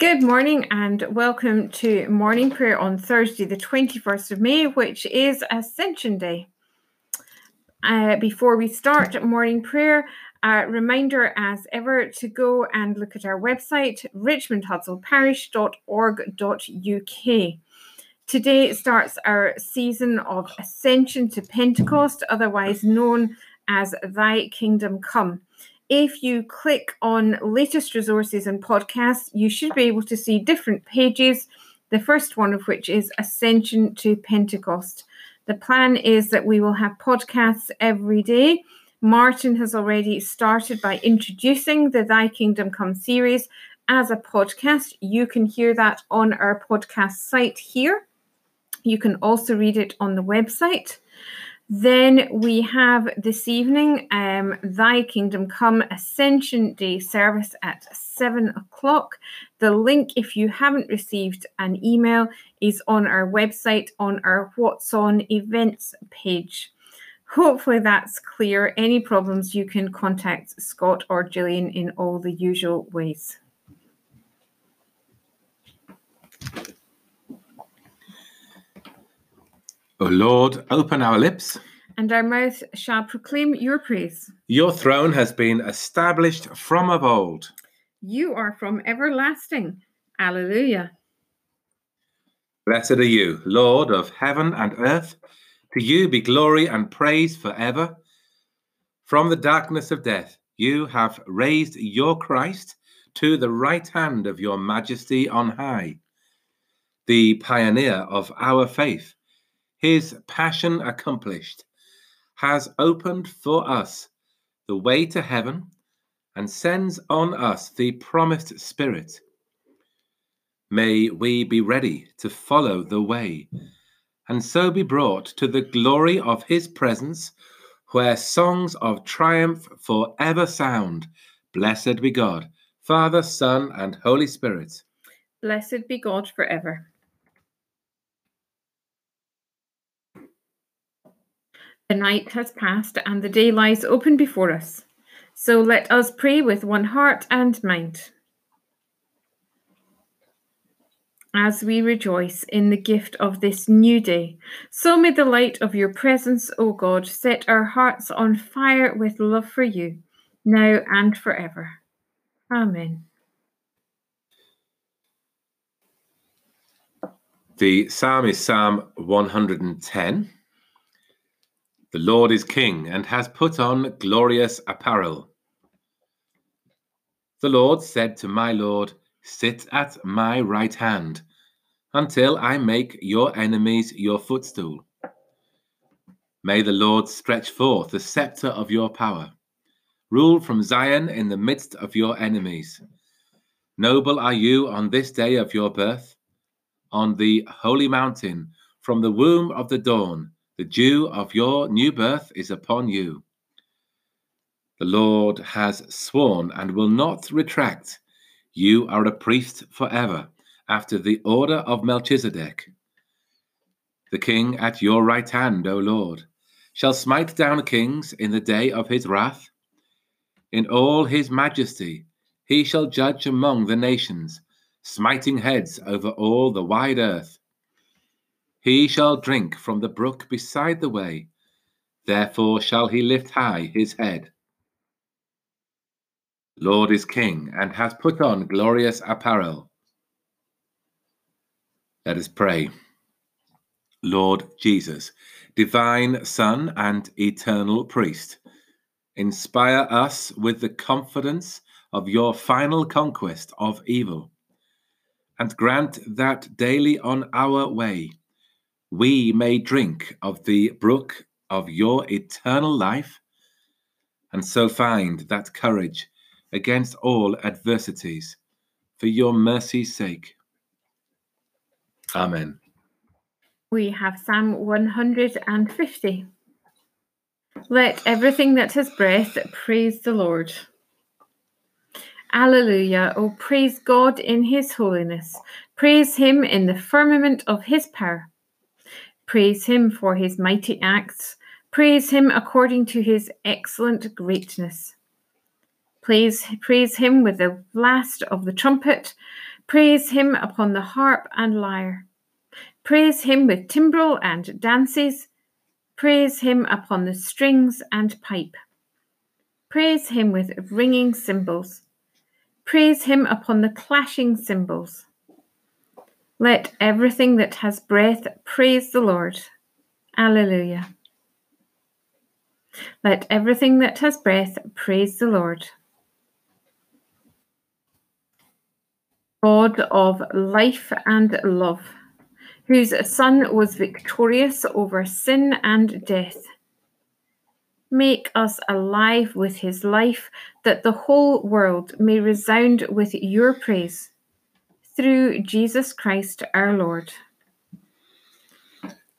Good morning and welcome to morning prayer on Thursday, the 21st of May, which is Ascension Day. Uh, before we start morning prayer, a reminder as ever to go and look at our website, richmondhudswellparish.org.uk. Today starts our season of Ascension to Pentecost, otherwise known as Thy Kingdom Come if you click on latest resources and podcasts, you should be able to see different pages, the first one of which is Ascension to Pentecost. The plan is that we will have podcasts every day. Martin has already started by introducing the Thy Kingdom Come series as a podcast. You can hear that on our podcast site here. You can also read it on the website. Then we have this evening um, Thy Kingdom Come Ascension Day service at seven o'clock. The link, if you haven't received an email, is on our website on our What's On events page. Hopefully that's clear. Any problems, you can contact Scott or Gillian in all the usual ways. O Lord, open our lips. And our mouth shall proclaim your praise. Your throne has been established from of old. You are from everlasting. Alleluia. Blessed are you, Lord of heaven and earth. To you be glory and praise forever. From the darkness of death, you have raised your Christ to the right hand of your majesty on high. The pioneer of our faith his passion accomplished, has opened for us the way to heaven and sends on us the promised Spirit. May we be ready to follow the way and so be brought to the glory of his presence, where songs of triumph forever sound. Blessed be God, Father, Son, and Holy Spirit. Blessed be God forever. The night has passed and the day lies open before us. So let us pray with one heart and mind. As we rejoice in the gift of this new day, so may the light of your presence, O God, set our hearts on fire with love for you, now and forever. Amen. The psalm is Psalm 110. The Lord is king and has put on glorious apparel. The Lord said to my Lord, Sit at my right hand until I make your enemies your footstool. May the Lord stretch forth the scepter of your power. Rule from Zion in the midst of your enemies. Noble are you on this day of your birth, on the holy mountain, from the womb of the dawn. The dew of your new birth is upon you. The Lord has sworn and will not retract. You are a priest forever, after the order of Melchizedek. The king at your right hand, O Lord, shall smite down kings in the day of his wrath. In all his majesty he shall judge among the nations, smiting heads over all the wide earth. He shall drink from the brook beside the way, therefore shall he lift high his head. Lord is king and has put on glorious apparel. Let us pray. Lord Jesus, divine Son and eternal priest, inspire us with the confidence of your final conquest of evil, and grant that daily on our way we may drink of the brook of your eternal life, and so find that courage against all adversities for your mercy's sake. Amen. We have Psalm 150. Let everything that has breath praise the Lord. Alleluia. Oh, praise God in his holiness. Praise him in the firmament of his power. Praise him for his mighty acts. Praise him according to his excellent greatness. Praise, praise him with the blast of the trumpet. Praise him upon the harp and lyre. Praise him with timbrel and dances. Praise him upon the strings and pipe. Praise him with ringing cymbals. Praise him upon the clashing cymbals. Let everything that has breath praise the Lord. Alleluia. Let everything that has breath praise the Lord. God of life and love, whose Son was victorious over sin and death. Make us alive with his life, that the whole world may resound with your praise. Through Jesus Christ our Lord.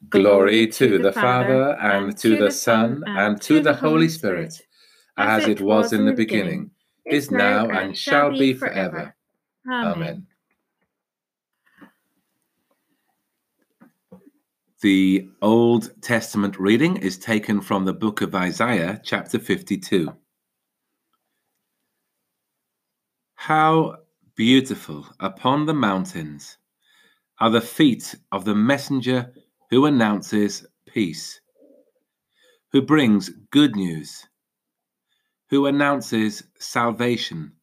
Glory to the Father, and to the Son, and to the Holy Spirit, as it was in the beginning, is now, and shall be forever. Amen. The Old Testament reading is taken from the book of Isaiah, chapter 52. How beautiful upon the mountains are the feet of the messenger who announces peace, who brings good news, who announces salvation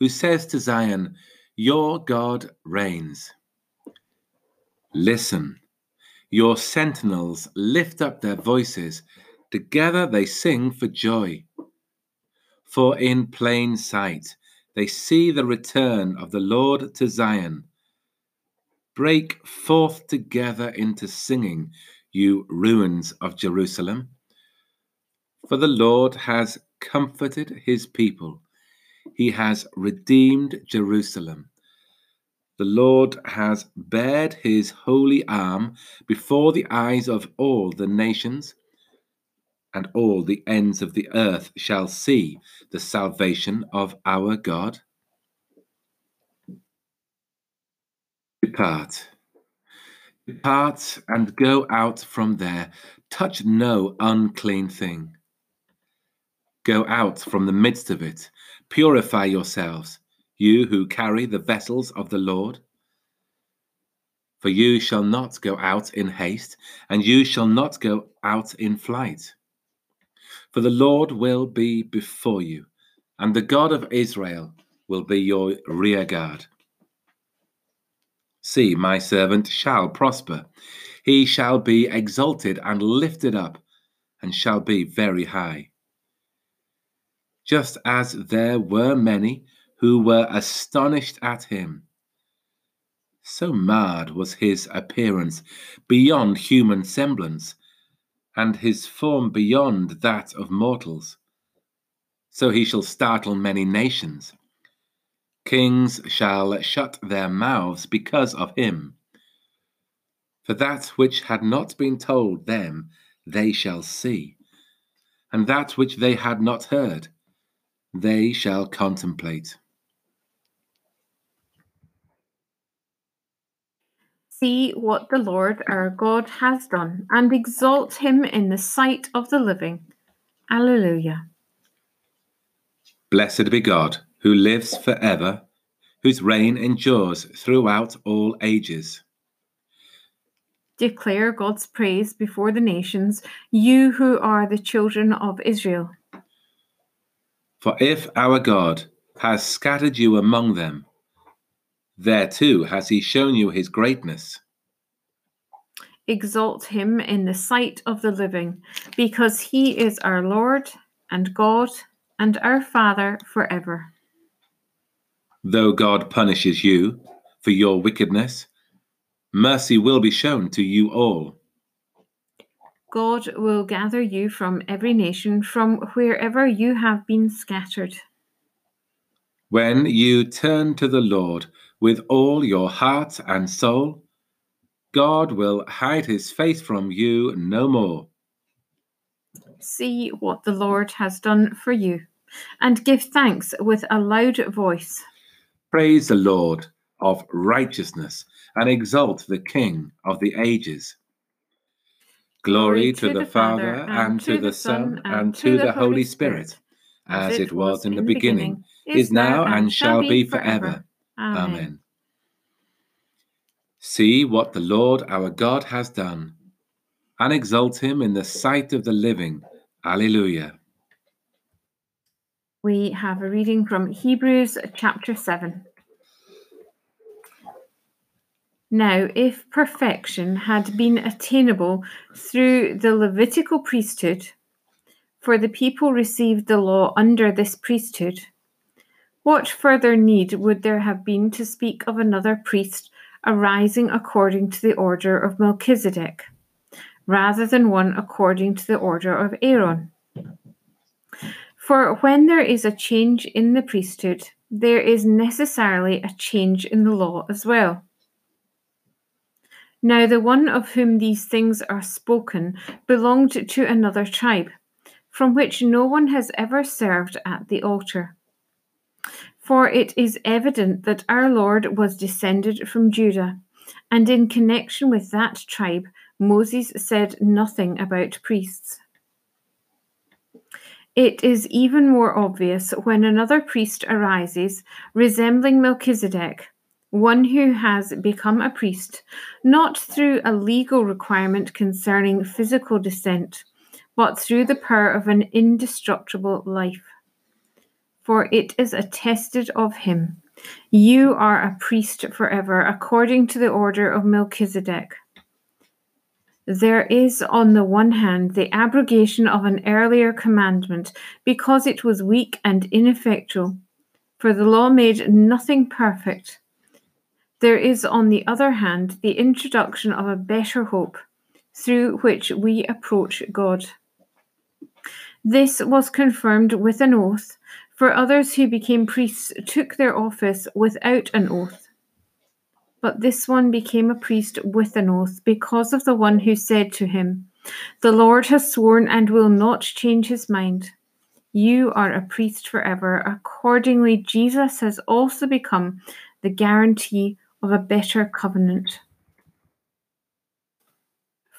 who says to Zion, Your God reigns. Listen, your sentinels lift up their voices, together they sing for joy. For in plain sight they see the return of the Lord to Zion. Break forth together into singing, you ruins of Jerusalem. For the Lord has comforted his people he has redeemed Jerusalem. The Lord has bared his holy arm before the eyes of all the nations, and all the ends of the earth shall see the salvation of our God. Depart. Depart and go out from there. Touch no unclean thing. Go out from the midst of it Purify yourselves, you who carry the vessels of the Lord. For you shall not go out in haste, and you shall not go out in flight. For the Lord will be before you, and the God of Israel will be your rear guard. See, my servant shall prosper. He shall be exalted and lifted up, and shall be very high just as there were many who were astonished at him. So marred was his appearance beyond human semblance, and his form beyond that of mortals. So he shall startle many nations. Kings shall shut their mouths because of him. For that which had not been told them, they shall see, and that which they had not heard, they shall contemplate. See what the Lord our God has done, and exalt him in the sight of the living. Alleluia. Blessed be God, who lives forever, whose reign endures throughout all ages. Declare God's praise before the nations, you who are the children of Israel. For if our God has scattered you among them, there too has he shown you his greatness. Exalt him in the sight of the living, because he is our Lord and God and our Father forever. Though God punishes you for your wickedness, mercy will be shown to you all. God will gather you from every nation, from wherever you have been scattered. When you turn to the Lord with all your heart and soul, God will hide his face from you no more. See what the Lord has done for you, and give thanks with a loud voice. Praise the Lord of righteousness, and exalt the King of the ages. Glory to the Father, and to the Son, and to the Holy Spirit, as it was in the beginning, is now, and shall be forever. Amen. See what the Lord our God has done, and exalt him in the sight of the living. Alleluia. We have a reading from Hebrews chapter 7. Now, if perfection had been attainable through the Levitical priesthood, for the people received the law under this priesthood, what further need would there have been to speak of another priest arising according to the order of Melchizedek, rather than one according to the order of Aaron? For when there is a change in the priesthood, there is necessarily a change in the law as well. Now, the one of whom these things are spoken belonged to another tribe, from which no one has ever served at the altar. For it is evident that our Lord was descended from Judah, and in connection with that tribe, Moses said nothing about priests. It is even more obvious when another priest arises, resembling Melchizedek, one who has become a priest, not through a legal requirement concerning physical descent, but through the power of an indestructible life. For it is attested of him, You are a priest forever, according to the order of Melchizedek. There is, on the one hand, the abrogation of an earlier commandment because it was weak and ineffectual, for the law made nothing perfect. There is, on the other hand, the introduction of a better hope through which we approach God. This was confirmed with an oath, for others who became priests took their office without an oath but this one became a priest with an oath because of the one who said to him, The Lord has sworn and will not change his mind. You are a priest forever. Accordingly, Jesus has also become the guarantee of a better covenant.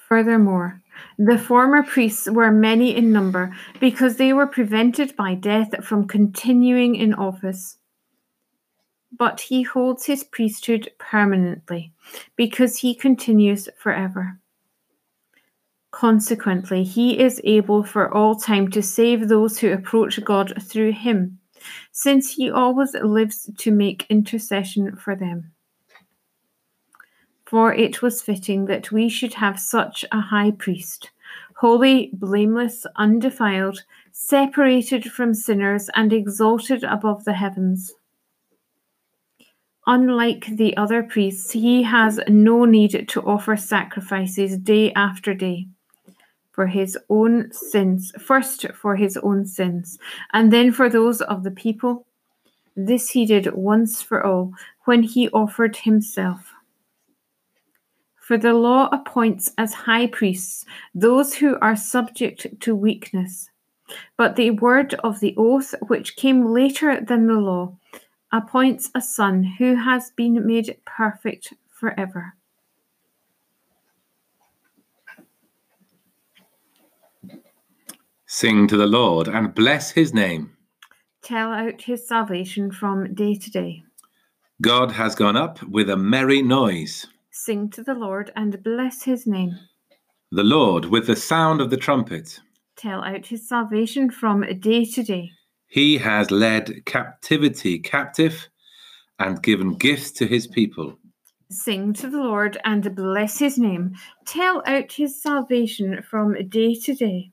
Furthermore, the former priests were many in number because they were prevented by death from continuing in office but he holds his priesthood permanently because he continues forever. Consequently, he is able for all time to save those who approach God through him, since he always lives to make intercession for them. For it was fitting that we should have such a high priest, holy, blameless, undefiled, separated from sinners, and exalted above the heavens Unlike the other priests, he has no need to offer sacrifices day after day for his own sins, first for his own sins, and then for those of the people. This he did once for all when he offered himself. For the law appoints as high priests those who are subject to weakness. But the word of the oath, which came later than the law, appoints a son who has been made perfect forever. Sing to the Lord and bless his name. Tell out his salvation from day to day. God has gone up with a merry noise. Sing to the Lord and bless his name. The Lord with the sound of the trumpet. Tell out his salvation from day to day. He has led captivity captive and given gifts to his people. Sing to the Lord and bless his name. Tell out his salvation from day to day.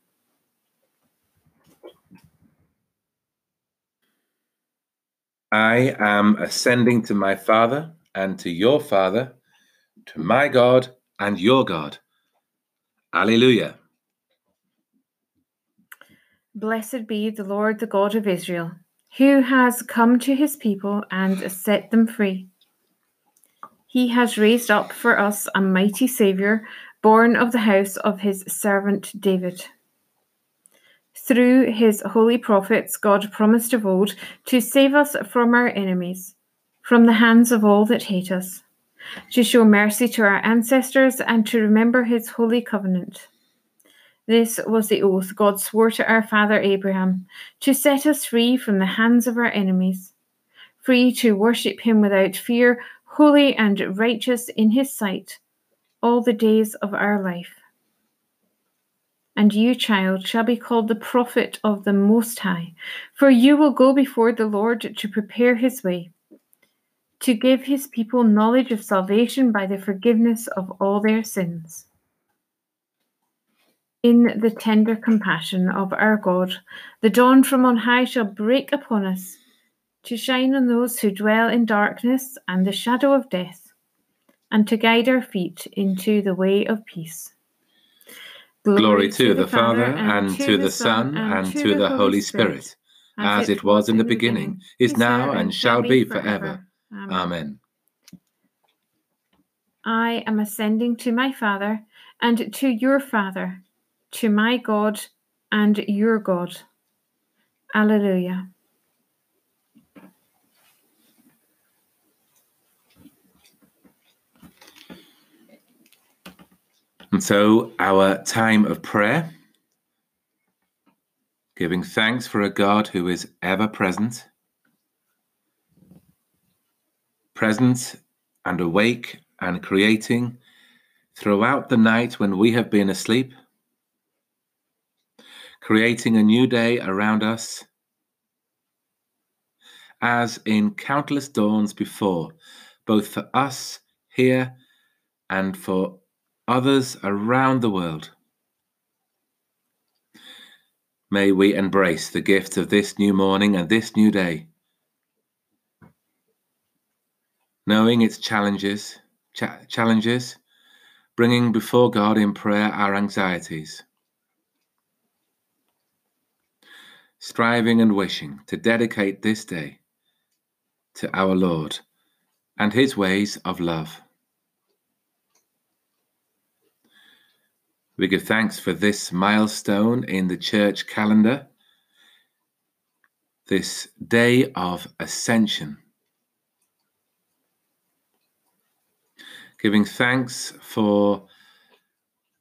I am ascending to my Father and to your Father, to my God and your God. Alleluia. Blessed be the Lord, the God of Israel, who has come to his people and set them free. He has raised up for us a mighty Saviour, born of the house of his servant David. Through his holy prophets, God promised of old to save us from our enemies, from the hands of all that hate us, to show mercy to our ancestors, and to remember his holy covenant this was the oath God swore to our father Abraham to set us free from the hands of our enemies, free to worship him without fear, holy and righteous in his sight all the days of our life. And you, child, shall be called the prophet of the Most High, for you will go before the Lord to prepare his way, to give his people knowledge of salvation by the forgiveness of all their sins. In the tender compassion of our God, the dawn from on high shall break upon us, to shine on those who dwell in darkness and the shadow of death, and to guide our feet into the way of peace. Glory to the Father, and to the Son, and to the Holy Spirit, as it was in the beginning, is now, and shall be forever. Amen. I am ascending to my Father, and to your Father, to my God and your God. Alleluia. And so, our time of prayer, giving thanks for a God who is ever present, present and awake and creating throughout the night when we have been asleep, creating a new day around us, as in countless dawns before, both for us here and for others around the world. May we embrace the gift of this new morning and this new day, knowing its challenges, cha- challenges, bringing before God in prayer our anxieties, striving and wishing to dedicate this day to our Lord and his ways of love. We give thanks for this milestone in the church calendar, this day of ascension. Giving thanks for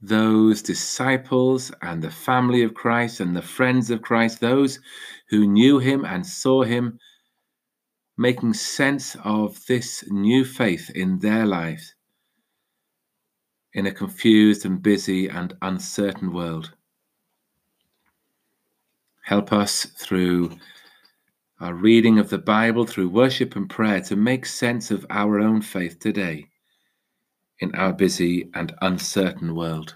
those disciples and the family of Christ and the friends of Christ, those who knew him and saw him, making sense of this new faith in their lives in a confused and busy and uncertain world. Help us through our reading of the Bible, through worship and prayer, to make sense of our own faith today in our busy and uncertain world.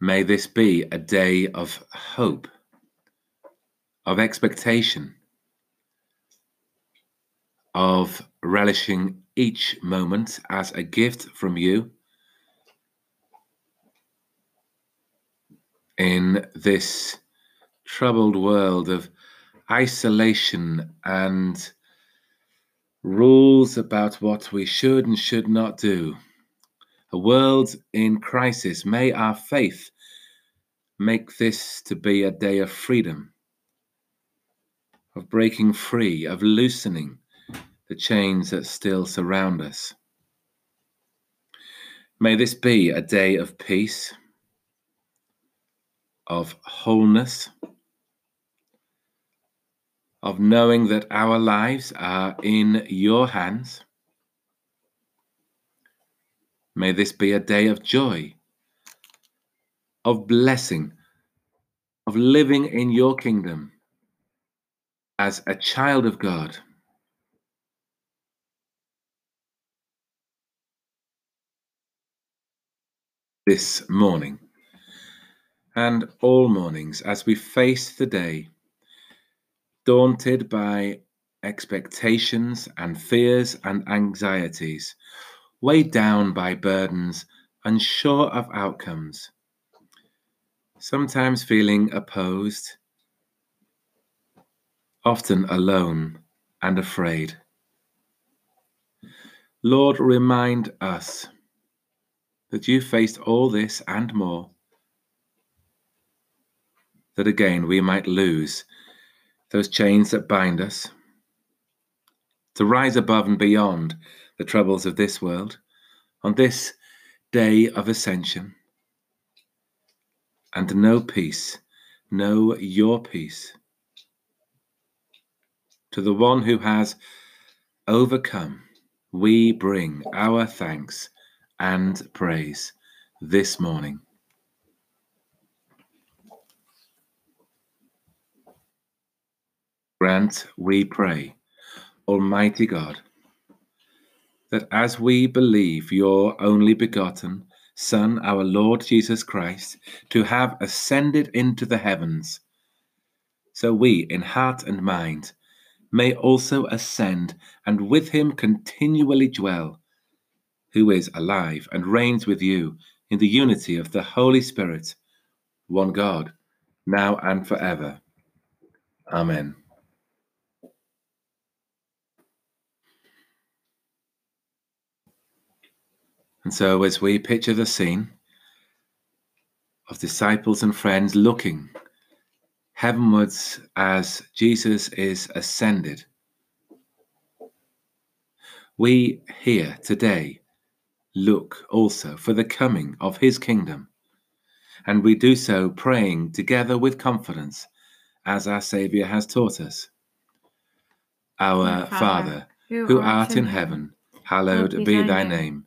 May this be a day of hope, of expectation, of relishing each moment as a gift from you in this troubled world of isolation and rules about what we should and should not do. A world in crisis. May our faith make this to be a day of freedom, of breaking free, of loosening the chains that still surround us. May this be a day of peace, of wholeness, of knowing that our lives are in your hands. May this be a day of joy, of blessing, of living in your kingdom as a child of God. this morning and all mornings as we face the day, daunted by expectations and fears and anxieties, weighed down by burdens, unsure of outcomes, sometimes feeling opposed, often alone and afraid. Lord, remind us that you faced all this and more, that again we might lose those chains that bind us, to rise above and beyond the troubles of this world on this day of ascension, and know peace, know your peace, to the one who has overcome, we bring our thanks and praise this morning. Grant, we pray, Almighty God, that as we believe your only begotten Son, our Lord Jesus Christ, to have ascended into the heavens, so we, in heart and mind, may also ascend and with him continually dwell, who is alive and reigns with you in the unity of the Holy Spirit, one God, now and forever. Amen. And so, as we picture the scene of disciples and friends looking heavenwards as Jesus is ascended, we here today look also for the coming of his kingdom. And we do so praying together with confidence as our Saviour has taught us. Our Father, who art in heaven, hallowed be thy name.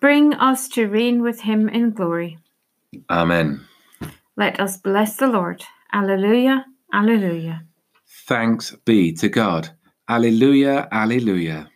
Bring us to reign with him in glory. Amen. Let us bless the Lord. Alleluia, alleluia. Thanks be to God. Alleluia, alleluia.